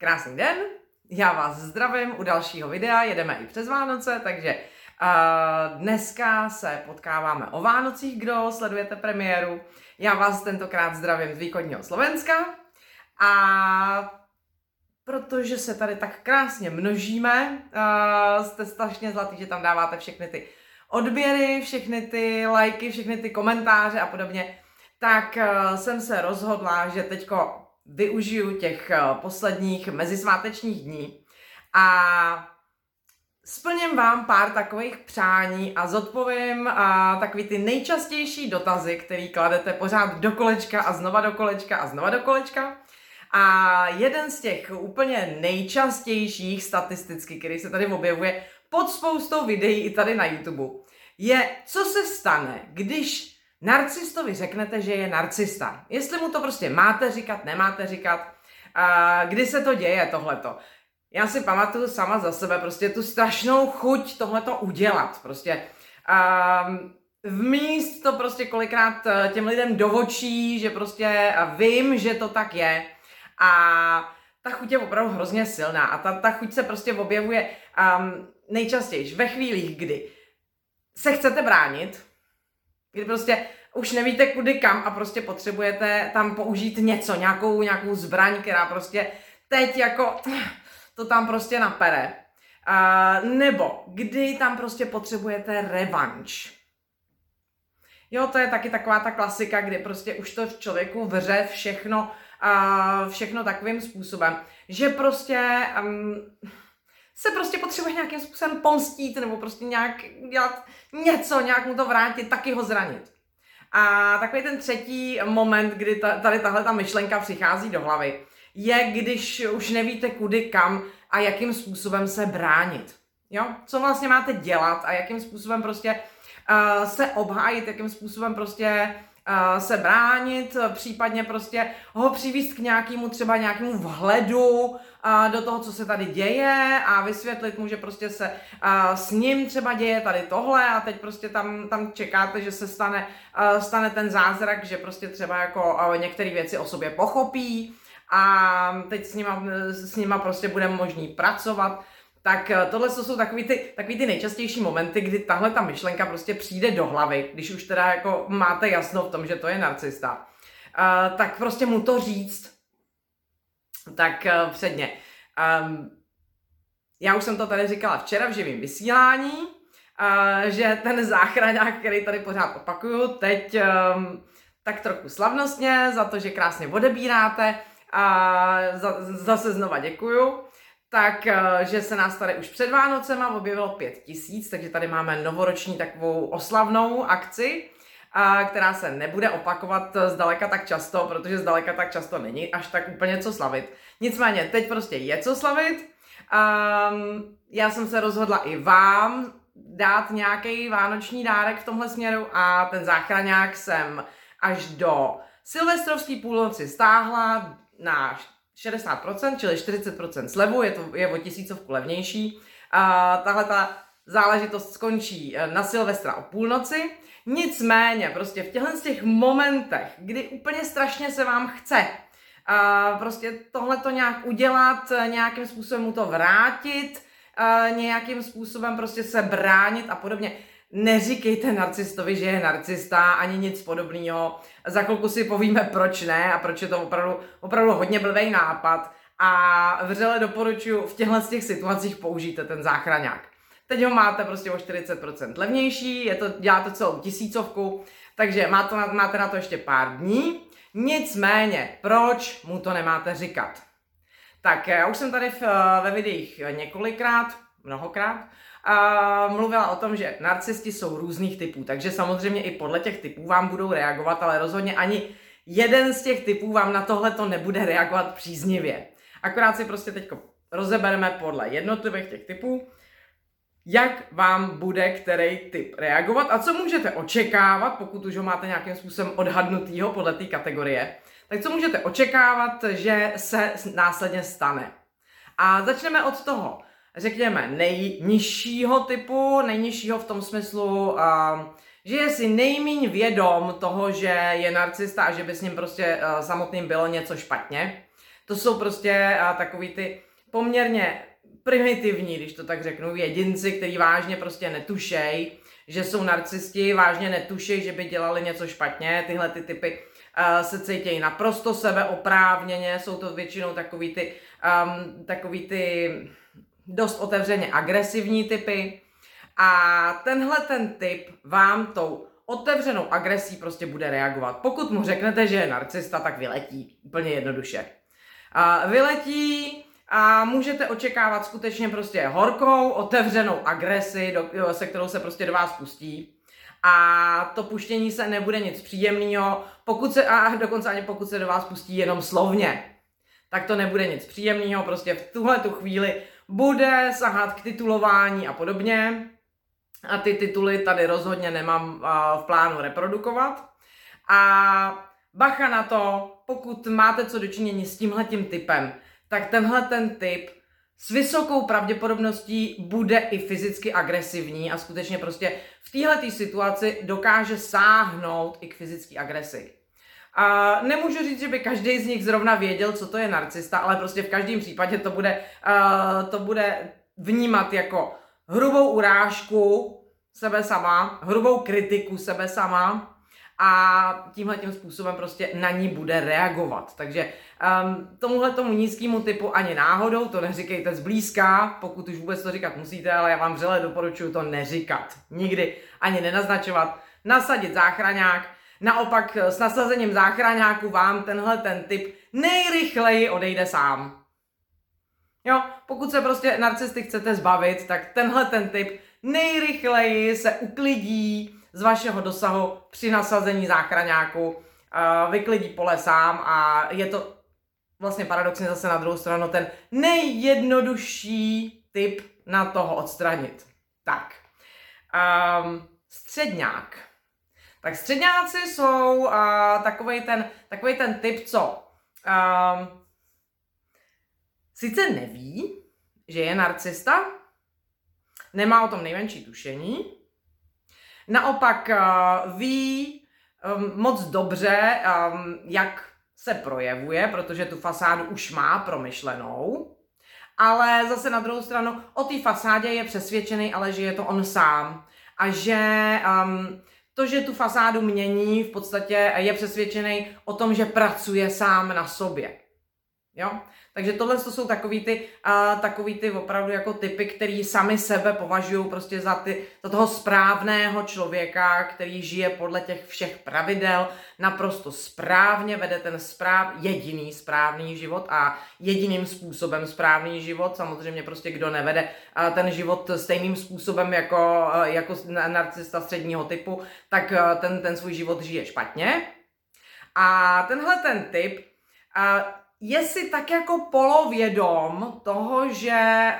Krásný den, já vás zdravím u dalšího videa, jedeme i přes Vánoce, takže uh, dneska se potkáváme o Vánocích, kdo sledujete premiéru. Já vás tentokrát zdravím z východního Slovenska a protože se tady tak krásně množíme, uh, jste strašně zlatý, že tam dáváte všechny ty odběry, všechny ty lajky, všechny ty komentáře a podobně, tak uh, jsem se rozhodla, že teďko využiju těch uh, posledních mezisvátečních dní a splním vám pár takových přání a zodpovím uh, takový ty nejčastější dotazy, který kladete pořád do kolečka a znova do kolečka a znova do kolečka. A jeden z těch úplně nejčastějších statisticky, který se tady objevuje pod spoustou videí i tady na YouTube, je, co se stane, když narcistovi řeknete, že je narcista. Jestli mu to prostě máte říkat, nemáte říkat, a kdy se to děje tohleto. Já si pamatuju sama za sebe prostě tu strašnou chuť tohleto udělat. Prostě um, v míst to prostě kolikrát eh, těm lidem dovočí, že prostě vím, že to tak je. A ta chuť je opravdu hrozně silná a ta, ta chuť se prostě objevuje um, nejčastěji ve chvílích, kdy se chcete bránit, kdy prostě už nevíte kudy kam a prostě potřebujete tam použít něco, nějakou, nějakou zbraň, která prostě teď jako to tam prostě napere. Uh, nebo kdy tam prostě potřebujete revanš. Jo, to je taky taková ta klasika, kdy prostě už to v člověku vře všechno, uh, všechno takovým způsobem, že prostě um, se prostě potřebuje nějakým způsobem pomstít nebo prostě nějak dělat něco, nějak mu to vrátit, taky ho zranit. A takový ten třetí moment, kdy ta, tady tahle ta myšlenka přichází do hlavy, je, když už nevíte kudy, kam a jakým způsobem se bránit. Jo? Co vlastně máte dělat a jakým způsobem prostě uh, se obhájit, jakým způsobem prostě se bránit, případně prostě ho přivíst k nějakému třeba nějakému vhledu uh, do toho, co se tady děje a vysvětlit mu, že prostě se s ním třeba děje tady tohle a teď prostě tam, tam čekáte, že se stane, stane ten zázrak, že prostě třeba jako některé věci o sobě pochopí a teď s nima, s nima prostě bude možný pracovat. Tak eh, tohle jsou takový ty, takový ty nejčastější momenty, kdy tahle ta myšlenka prostě přijde do hlavy, když už teda jako máte jasno v tom, že to je narcista. Uh, tak prostě mu to říct, tak uh, předně. Um, já už jsem to tady říkala včera v živém vysílání, uh, že ten záchraňák, který tady pořád opakuju, teď um, tak trochu slavnostně za to, že krásně odebíráte, a za, zase znova děkuju. Tak, eh, že se nás tady už před Vánocema objevilo pět tisíc, takže tady máme novoroční takovou oslavnou akci, a která se nebude opakovat zdaleka tak často, protože zdaleka tak často není až tak úplně co slavit. Nicméně, teď prostě je co slavit. Um, já jsem se rozhodla i vám dát nějaký vánoční dárek v tomhle směru a ten záchraňák jsem až do silvestrovský půlnoci stáhla, na 60%, čili 40% slevu, je to je o tisícovku levnější. A tahle ta záležitost skončí eh, na Silvestra o půlnoci. Nicméně, prostě v těchto z těch momentech, kdy úplně strašně se vám chce a prostě tohle to nějak udělat, eh, nějakým způsobem mu to vrátit, nějakým způsobem prostě se bránit a podobně, neříkejte narcistovi, že je narcista, ani nic podobného. Za chvilku si povíme, proč ne a proč je to opravdu, opravdu hodně blbý nápad. A vřele doporučuji v těchto těch situacích použijte ten záchraňák. Teď ho máte prostě o 40% levnější, je to, dělá to celou tisícovku, takže máte na, máte na to ještě pár dní. Nicméně, proč mu to nemáte říkat? Tak já už jsem tady v, ve videích několikrát, mnohokrát, a mluvila o tom, že narcisti jsou různých typů, takže samozřejmě i podle těch typů vám budou reagovat, ale rozhodně ani jeden z těch typů vám na tohle to nebude reagovat příznivě. Akorát si prostě teď rozebereme podle jednotlivých těch typů, jak vám bude který typ reagovat a co můžete očekávat, pokud už ho máte nějakým způsobem odhadnutýho podle té kategorie, tak co můžete očekávat, že se následně stane. A začneme od toho řekněme, nejnižšího typu, nejnižšího v tom smyslu, uh, že je si nejmíň vědom toho, že je narcista a že by s ním prostě uh, samotným bylo něco špatně. To jsou prostě uh, takový ty poměrně primitivní, když to tak řeknu, jedinci, kteří vážně prostě netušej, že jsou narcisti, vážně netušej, že by dělali něco špatně. Tyhle ty typy uh, se cítějí naprosto sebeoprávněně, jsou to většinou takový ty, um, takový ty dost otevřeně agresivní typy. A tenhle ten typ vám tou otevřenou agresí prostě bude reagovat. Pokud mu řeknete, že je narcista, tak vyletí úplně jednoduše. A vyletí a můžete očekávat skutečně prostě horkou, otevřenou agresi, do, se kterou se prostě do vás pustí. A to puštění se nebude nic příjemného, pokud se, a dokonce ani pokud se do vás pustí jenom slovně, tak to nebude nic příjemného, prostě v tuhle tu chvíli bude sahat k titulování a podobně. A ty tituly tady rozhodně nemám v plánu reprodukovat. A bacha na to, pokud máte co dočinění s tímhletím typem, tak tenhle ten typ s vysokou pravděpodobností bude i fyzicky agresivní a skutečně prostě v této situaci dokáže sáhnout i k fyzické agresi. A nemůžu říct, že by každý z nich zrovna věděl, co to je narcista, ale prostě v každém případě to bude, uh, to bude vnímat jako hrubou urážku sebe sama, hrubou kritiku sebe sama a tímhle tím způsobem prostě na ní bude reagovat. Takže um, tomuhle tomu nízkému typu ani náhodou, to neříkejte zblízka, pokud už vůbec to říkat musíte, ale já vám vřele doporučuji to neříkat. Nikdy ani nenaznačovat, nasadit záchraňák, naopak s nasazením záchraňáku vám tenhle ten typ nejrychleji odejde sám. Jo, pokud se prostě narcisty chcete zbavit, tak tenhle ten typ nejrychleji se uklidí, z vašeho dosahu při nasazení záchraňáku, uh, vyklidí pole sám a je to vlastně paradoxně zase na druhou stranu ten nejjednodušší typ na toho odstranit. Tak, um, středňák. Tak středňáci jsou uh, takový ten, takový ten typ, co um, sice neví, že je narcista, nemá o tom nejmenší tušení, Naopak uh, ví um, moc dobře, um, jak se projevuje, protože tu fasádu už má promyšlenou, ale zase na druhou stranu o té fasádě je přesvědčený, ale že je to on sám. A že um, to, že tu fasádu mění, v podstatě je přesvědčený o tom, že pracuje sám na sobě. Jo? Takže tohle to jsou takový ty, uh, takový ty opravdu jako typy, který sami sebe považují prostě za, ty, za toho správného člověka, který žije podle těch všech pravidel, naprosto správně vede ten správ, jediný správný život a jediným způsobem správný život. Samozřejmě prostě kdo nevede ten život stejným způsobem jako, jako narcista středního typu, tak ten, ten svůj život žije špatně. A tenhle ten typ uh, je si tak jako polovědom toho, že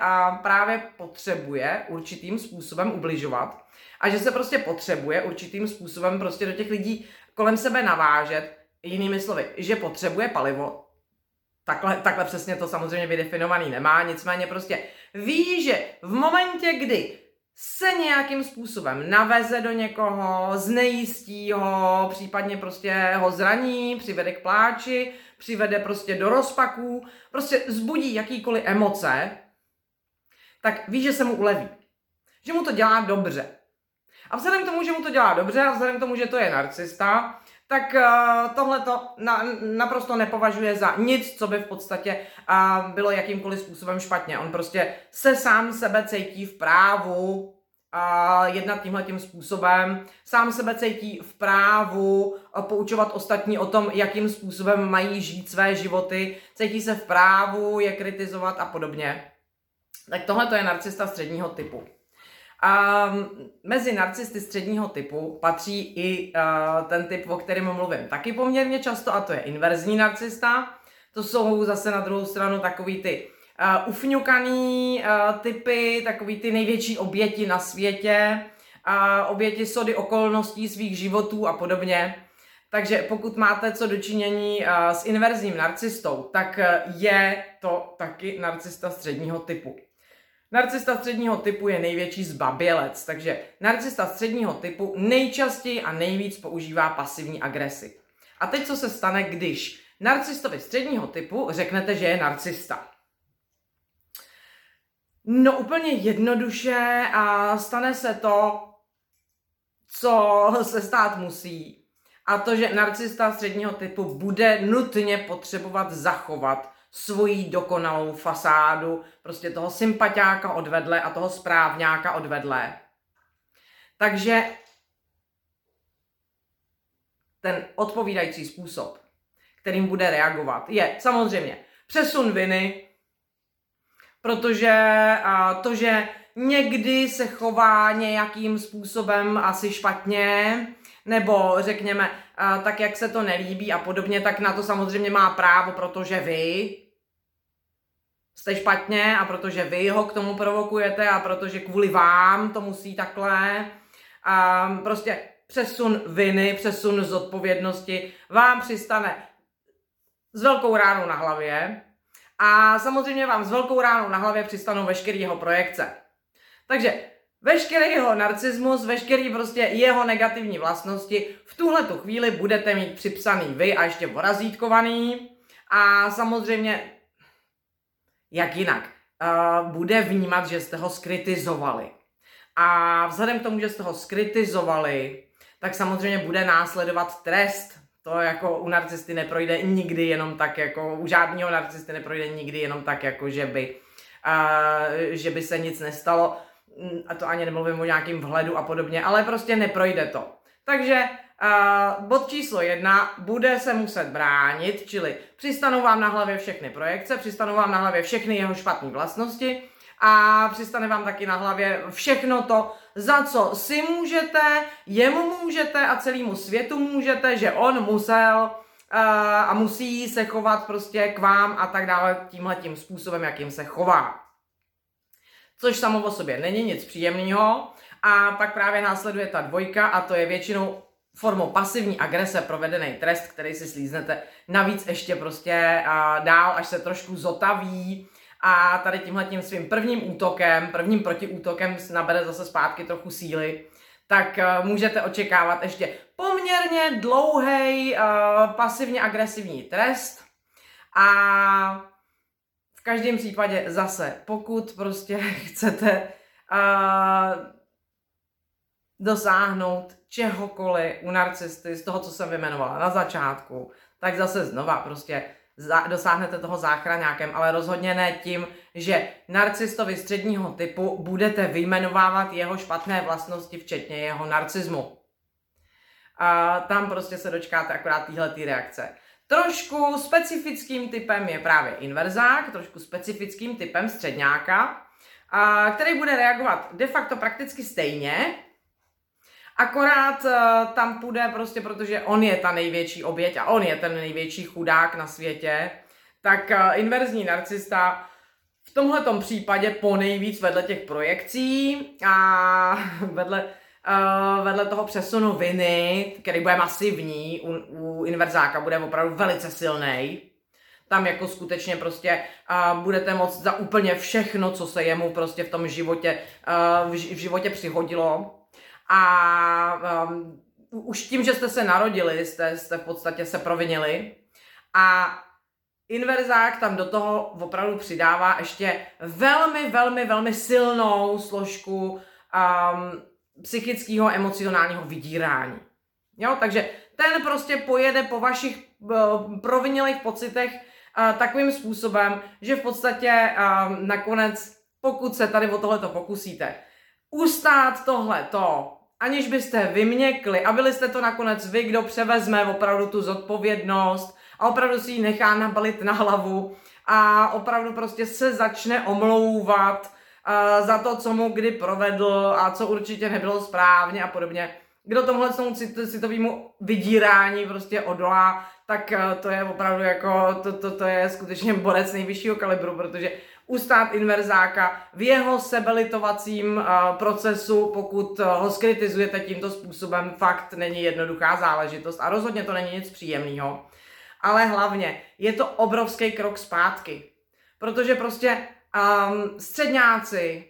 právě potřebuje určitým způsobem ubližovat a že se prostě potřebuje určitým způsobem prostě do těch lidí kolem sebe navážet, jinými slovy, že potřebuje palivo, takhle, takhle přesně to samozřejmě vydefinovaný nemá, nicméně prostě ví, že v momentě, kdy se nějakým způsobem naveze do někoho, znejistí ho, případně prostě ho zraní, přivede k pláči, přivede prostě do rozpaků, prostě zbudí jakýkoliv emoce, tak ví, že se mu uleví. Že mu to dělá dobře. A vzhledem k tomu, že mu to dělá dobře a vzhledem k tomu, že to je narcista, tak uh, tohle to na, naprosto nepovažuje za nic, co by v podstatě uh, bylo jakýmkoliv způsobem špatně. On prostě se sám sebe cítí v právu a jednat tímhle tím způsobem. Sám sebe cítí v právu poučovat ostatní o tom, jakým způsobem mají žít své životy, cítí se v právu je kritizovat a podobně. Tak tohle to je narcista středního typu. A mezi narcisty středního typu patří i uh, ten typ, o kterém mluvím taky poměrně často, a to je inverzní narcista. To jsou zase na druhou stranu takový ty uh, ufňukaný uh, typy, takový ty největší oběti na světě, uh, oběti sody okolností svých životů a podobně. Takže pokud máte co dočinění uh, s inverzním narcistou, tak uh, je to taky narcista středního typu. Narcista středního typu je největší zbabělec, takže narcista středního typu nejčastěji a nejvíc používá pasivní agresi. A teď co se stane, když narcistovi středního typu řeknete, že je narcista? No úplně jednoduše a stane se to, co se stát musí. A to, že narcista středního typu bude nutně potřebovat zachovat svoji dokonalou fasádu, prostě toho sympatiáka odvedle a toho správňáka odvedle. Takže ten odpovídající způsob, kterým bude reagovat, je samozřejmě přesun viny, protože to, že někdy se chová nějakým způsobem asi špatně, nebo řekněme tak, jak se to nelíbí a podobně, tak na to samozřejmě má právo, protože vy jste špatně a protože vy ho k tomu provokujete a protože kvůli vám to musí takhle. A prostě přesun viny, přesun zodpovědnosti vám přistane s velkou ránou na hlavě a samozřejmě vám s velkou ránou na hlavě přistanou veškerý jeho projekce. Takže veškerý jeho narcismus, veškerý prostě jeho negativní vlastnosti v tuhle tu chvíli budete mít připsaný vy a ještě porazítkovaný a samozřejmě jak jinak, uh, bude vnímat, že jste ho skritizovali. A vzhledem k tomu, že jste ho skritizovali, tak samozřejmě bude následovat trest. To jako u narcisty neprojde nikdy jenom tak, jako u žádného narcisty neprojde nikdy jenom tak, jako že by, uh, že by se nic nestalo. A to ani nemluvím o nějakým vhledu a podobně, ale prostě neprojde to. Takže Uh, bod číslo jedna, bude se muset bránit, čili přistanou vám na hlavě všechny projekce, přistanou vám na hlavě všechny jeho špatné vlastnosti a přistane vám taky na hlavě všechno to, za co si můžete, jemu můžete a celému světu můžete, že on musel uh, a musí se chovat prostě k vám a tak dále tímhle tím způsobem, jakým se chová. Což samo o sobě není nic příjemného. A pak právě následuje ta dvojka a to je většinou formou pasivní agrese provedený trest, který si slíznete navíc ještě prostě uh, dál, až se trošku zotaví a tady tímhle tím svým prvním útokem, prvním protiútokem nabere zase zpátky trochu síly, tak uh, můžete očekávat ještě poměrně dlouhý uh, pasivně agresivní trest. A v každém případě zase, pokud prostě chcete uh, dosáhnout čehokoliv u narcisty, z toho, co jsem vymenovala na začátku, tak zase znova prostě dosáhnete toho záchraňákem, ale rozhodně ne tím, že narcistovi středního typu budete vyjmenovávat jeho špatné vlastnosti, včetně jeho narcismu. A tam prostě se dočkáte akorát téhle reakce. Trošku specifickým typem je právě inverzák, trošku specifickým typem středňáka, a který bude reagovat de facto prakticky stejně, Akorát uh, tam půjde prostě, protože on je ta největší oběť a on je ten největší chudák na světě, tak uh, inverzní narcista v tomhle případě po nejvíc vedle těch projekcí a vedle, uh, vedle toho přesunu viny, který bude masivní, u, u inverzáka bude opravdu velice silný. Tam jako skutečně prostě uh, budete moct za úplně všechno, co se jemu prostě v tom životě, uh, v, v životě přihodilo, a um, už tím, že jste se narodili, jste, jste v podstatě se provinili a inverzák tam do toho opravdu přidává ještě velmi, velmi, velmi silnou složku um, psychického, emocionálního vydírání. Jo, takže ten prostě pojede po vašich uh, provinilých pocitech uh, takovým způsobem, že v podstatě uh, nakonec, pokud se tady o tohleto pokusíte, ustát tohleto, aniž byste vyměkli a byli jste to nakonec vy, kdo převezme opravdu tu zodpovědnost a opravdu si ji nechá nabalit na hlavu a opravdu prostě se začne omlouvat uh, za to, co mu kdy provedl a co určitě nebylo správně a podobně. Kdo tomhle citovému vydírání prostě odolá, tak uh, to je opravdu jako, to, to, to je skutečně borec nejvyššího kalibru, protože ustát inverzáka v jeho sebelitovacím uh, procesu, pokud uh, ho skritizujete tímto způsobem, fakt není jednoduchá záležitost a rozhodně to není nic příjemného. Ale hlavně je to obrovský krok zpátky, protože prostě um, středňáci,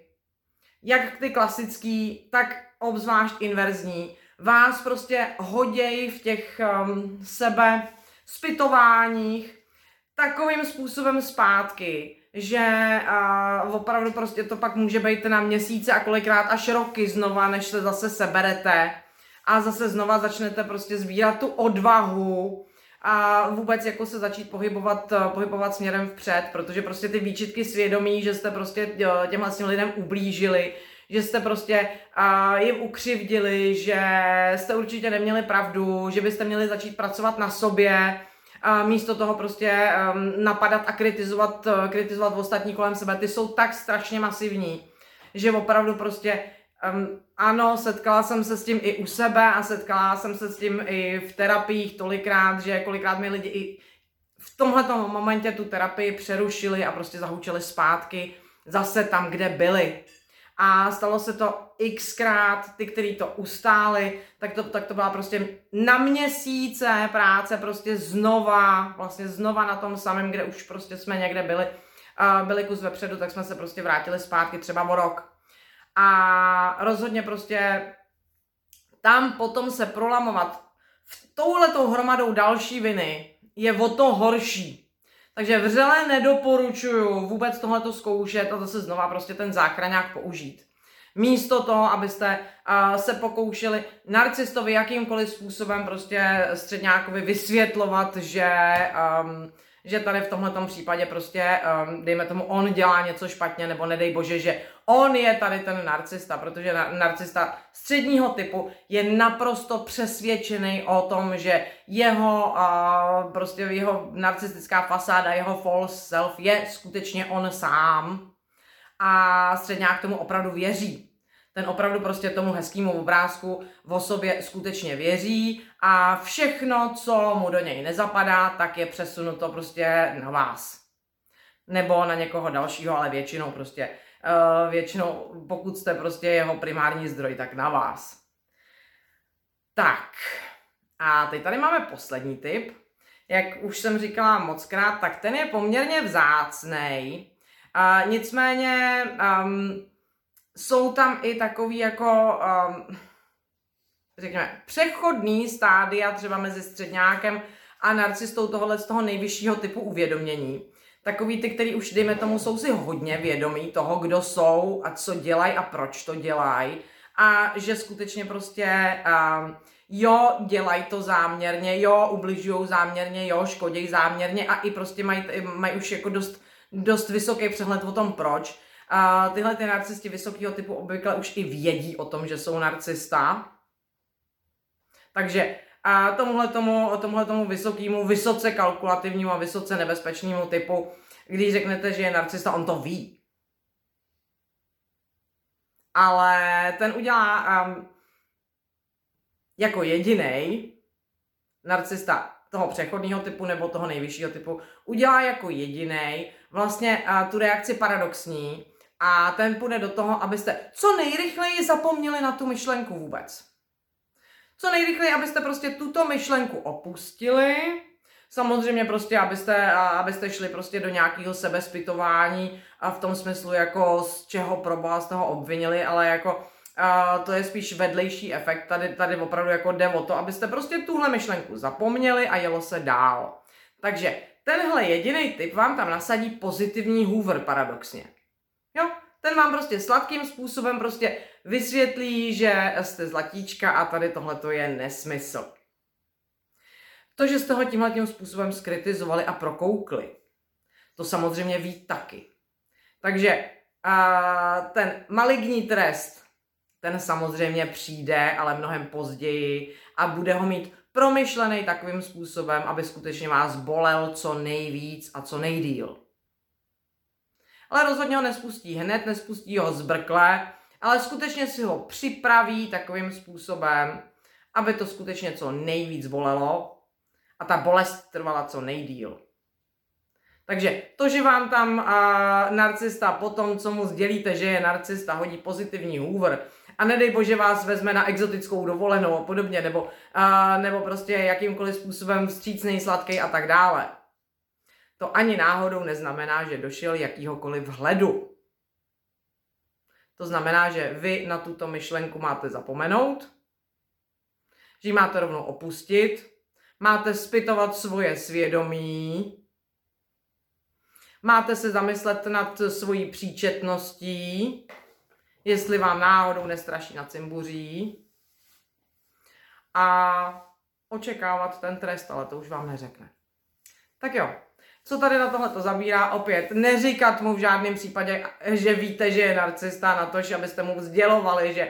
jak ty klasický, tak obzvlášť inverzní, vás prostě hodějí v těch um, sebe spytováních, takovým způsobem zpátky, že uh, opravdu prostě to pak může být na měsíce a kolikrát až roky znova, než se zase seberete a zase znova začnete prostě sbírat tu odvahu a vůbec jako se začít pohybovat, pohybovat směrem vpřed, protože prostě ty výčitky svědomí, že jste prostě těm vlastně lidem ublížili, že jste prostě uh, jim ukřivdili, že jste určitě neměli pravdu, že byste měli začít pracovat na sobě, a místo toho prostě um, napadat a kritizovat, uh, kritizovat ostatní kolem sebe, ty jsou tak strašně masivní, že opravdu prostě um, ano, setkala jsem se s tím i u sebe a setkala jsem se s tím i v terapiích tolikrát, že kolikrát mi lidi i v tomhle momentě tu terapii přerušili a prostě zahučili zpátky zase tam, kde byli a stalo se to xkrát, ty, kteří to ustáli, tak to, tak to byla prostě na měsíce práce, prostě znova, vlastně znova na tom samém, kde už prostě jsme někde byli, uh, byli kus vepředu, tak jsme se prostě vrátili zpátky třeba o rok. A rozhodně prostě tam potom se prolamovat v touhletou hromadou další viny je o to horší. Takže vřele nedoporučuju vůbec tohleto zkoušet a zase znova prostě ten záchraňák použít. Místo toho, abyste uh, se pokoušeli narcistovi jakýmkoliv způsobem prostě středňákovi vysvětlovat, že um, že tady v tomhle případě prostě, um, dejme tomu, on dělá něco špatně, nebo nedej bože, že on je tady ten narcista, protože na, narcista středního typu je naprosto přesvědčený o tom, že jeho, uh, prostě jeho narcistická fasáda, jeho false self je skutečně on sám. A středňák tomu opravdu věří ten opravdu prostě tomu hezkému obrázku v sobě skutečně věří a všechno, co mu do něj nezapadá, tak je přesunuto prostě na vás. Nebo na někoho dalšího, ale většinou prostě, uh, většinou, pokud jste prostě jeho primární zdroj, tak na vás. Tak, a teď tady máme poslední tip. Jak už jsem říkala moc krát, tak ten je poměrně vzácný. Uh, nicméně um, jsou tam i takový jako, um, řekněme, přechodný stádia třeba mezi středňákem a narcistou tohohle z toho nejvyššího typu uvědomění. Takový ty, který už, dejme tomu, jsou si hodně vědomí toho, kdo jsou a co dělají a proč to dělají. A že skutečně prostě um, jo, dělají to záměrně, jo, ubližují záměrně, jo, škodějí záměrně a i prostě mají, mají už jako dost, dost vysoký přehled o tom, proč. A tyhle ty narcisti vysokého typu obvykle už i vědí o tom, že jsou narcista. Takže a tomuhle tomu, tomuhle tomu vysokému, vysoce kalkulativnímu a vysoce nebezpečnému typu, když řeknete, že je narcista, on to ví. Ale ten udělá um, jako jediný narcista toho přechodného typu nebo toho nejvyššího typu, udělá jako jediný vlastně uh, tu reakci paradoxní, a ten půjde do toho, abyste co nejrychleji zapomněli na tu myšlenku vůbec. Co nejrychleji, abyste prostě tuto myšlenku opustili, Samozřejmě prostě, abyste, abyste šli prostě do nějakého sebespytování a v tom smyslu jako z čeho proboha jste ho obvinili, ale jako a to je spíš vedlejší efekt. Tady, tady opravdu jako jde o to, abyste prostě tuhle myšlenku zapomněli a jelo se dál. Takže tenhle jediný typ vám tam nasadí pozitivní hoover paradoxně. Jo, ten vám prostě sladkým způsobem prostě vysvětlí, že jste zlatíčka a tady tohle to je nesmysl. To, že jste ho tímhle tím způsobem skritizovali a prokoukli, to samozřejmě ví taky. Takže a, ten maligní trest, ten samozřejmě přijde, ale mnohem později a bude ho mít promyšlený takovým způsobem, aby skutečně vás bolel co nejvíc a co nejdíl ale rozhodně ho nespustí hned, nespustí ho zbrkle, ale skutečně si ho připraví takovým způsobem, aby to skutečně co nejvíc bolelo a ta bolest trvala co nejdíl. Takže to, že vám tam uh, narcista po tom, co mu sdělíte, že je narcista, hodí pozitivní hůvr a nedej bože vás vezme na exotickou dovolenou a podobně, nebo, uh, nebo prostě jakýmkoliv způsobem vstřícnej, sladký a tak dále to ani náhodou neznamená, že došel jakýhokoliv hledu. To znamená, že vy na tuto myšlenku máte zapomenout, že ji máte rovnou opustit, máte spytovat svoje svědomí, máte se zamyslet nad svojí příčetností, jestli vám náhodou nestraší na cimbuří a očekávat ten trest, ale to už vám neřekne. Tak jo, co tady na tohle to zabírá? Opět, neříkat mu v žádném případě, že víte, že je narcista na to, že abyste mu vzdělovali, že,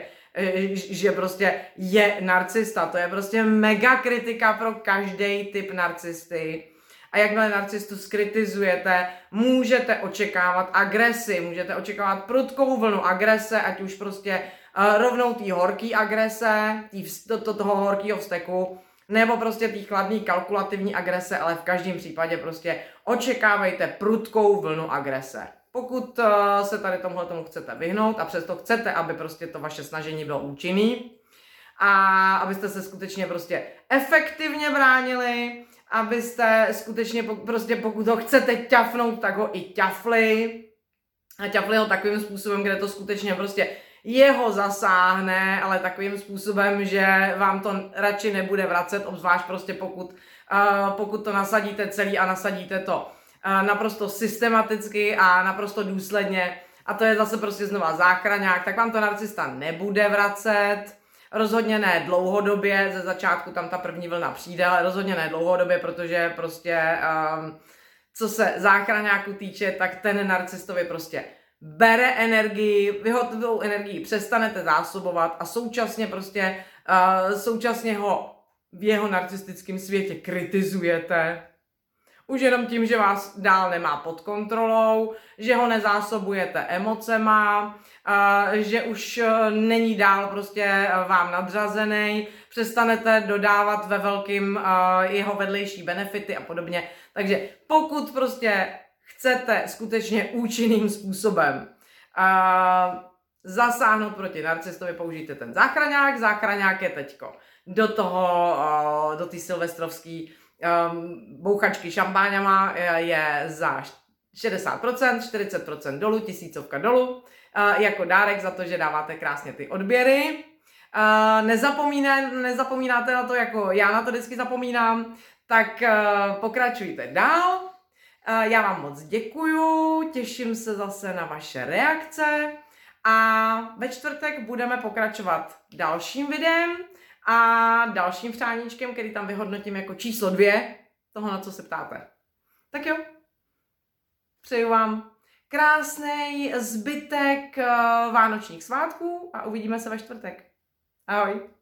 že prostě je narcista. To je prostě mega kritika pro každý typ narcisty. A jakmile narcistu skritizujete, můžete očekávat agresi, můžete očekávat prudkou vlnu agrese, ať už prostě uh, rovnou té horký agrese, tý, to, to, toho horkého vzteku, nebo prostě tý chladný kalkulativní agrese, ale v každém případě prostě očekávejte prudkou vlnu agrese. Pokud uh, se tady tomuhle tomu chcete vyhnout a přesto chcete, aby prostě to vaše snažení bylo účinný a abyste se skutečně prostě efektivně bránili, abyste skutečně, prostě pokud ho chcete ťafnout, tak ho i ťafli. A ťafli ho takovým způsobem, kde to skutečně prostě jeho zasáhne, ale takovým způsobem, že vám to radši nebude vracet, obzvlášť prostě pokud, uh, pokud to nasadíte celý a nasadíte to uh, naprosto systematicky a naprosto důsledně, a to je zase prostě znova záchraňák, tak vám to narcista nebude vracet, rozhodně ne dlouhodobě, ze začátku tam ta první vlna přijde, ale rozhodně ne dlouhodobě, protože prostě um, co se záchraňáku týče, tak ten narcistovi prostě bere energii, vy ho tu energii přestanete zásobovat a současně prostě, uh, současně ho v jeho narcistickém světě kritizujete, už jenom tím, že vás dál nemá pod kontrolou, že ho nezásobujete emocema, že už e, není dál prostě vám nadřazený, přestanete dodávat ve velkým jeho vedlejší benefity a podobně. Takže pokud prostě chcete skutečně účinným způsobem zasáhnout proti narcistovi, použijte ten záchraňák. Záchraňák je teďko do toho, do té silvestrovský um, bouchačky šampáňama je za 60%, 40% dolů, tisícovka dolů, jako dárek za to, že dáváte krásně ty odběry. Nezapomínáte na to, jako já na to vždycky zapomínám, tak pokračujte dál. Já vám moc děkuju, těším se zase na vaše reakce a ve čtvrtek budeme pokračovat dalším videem a dalším přáníčkem, který tam vyhodnotím jako číslo dvě, toho, na co se ptáte. Tak jo, přeju vám krásný zbytek uh, vánočních svátků a uvidíme se ve čtvrtek. Ahoj.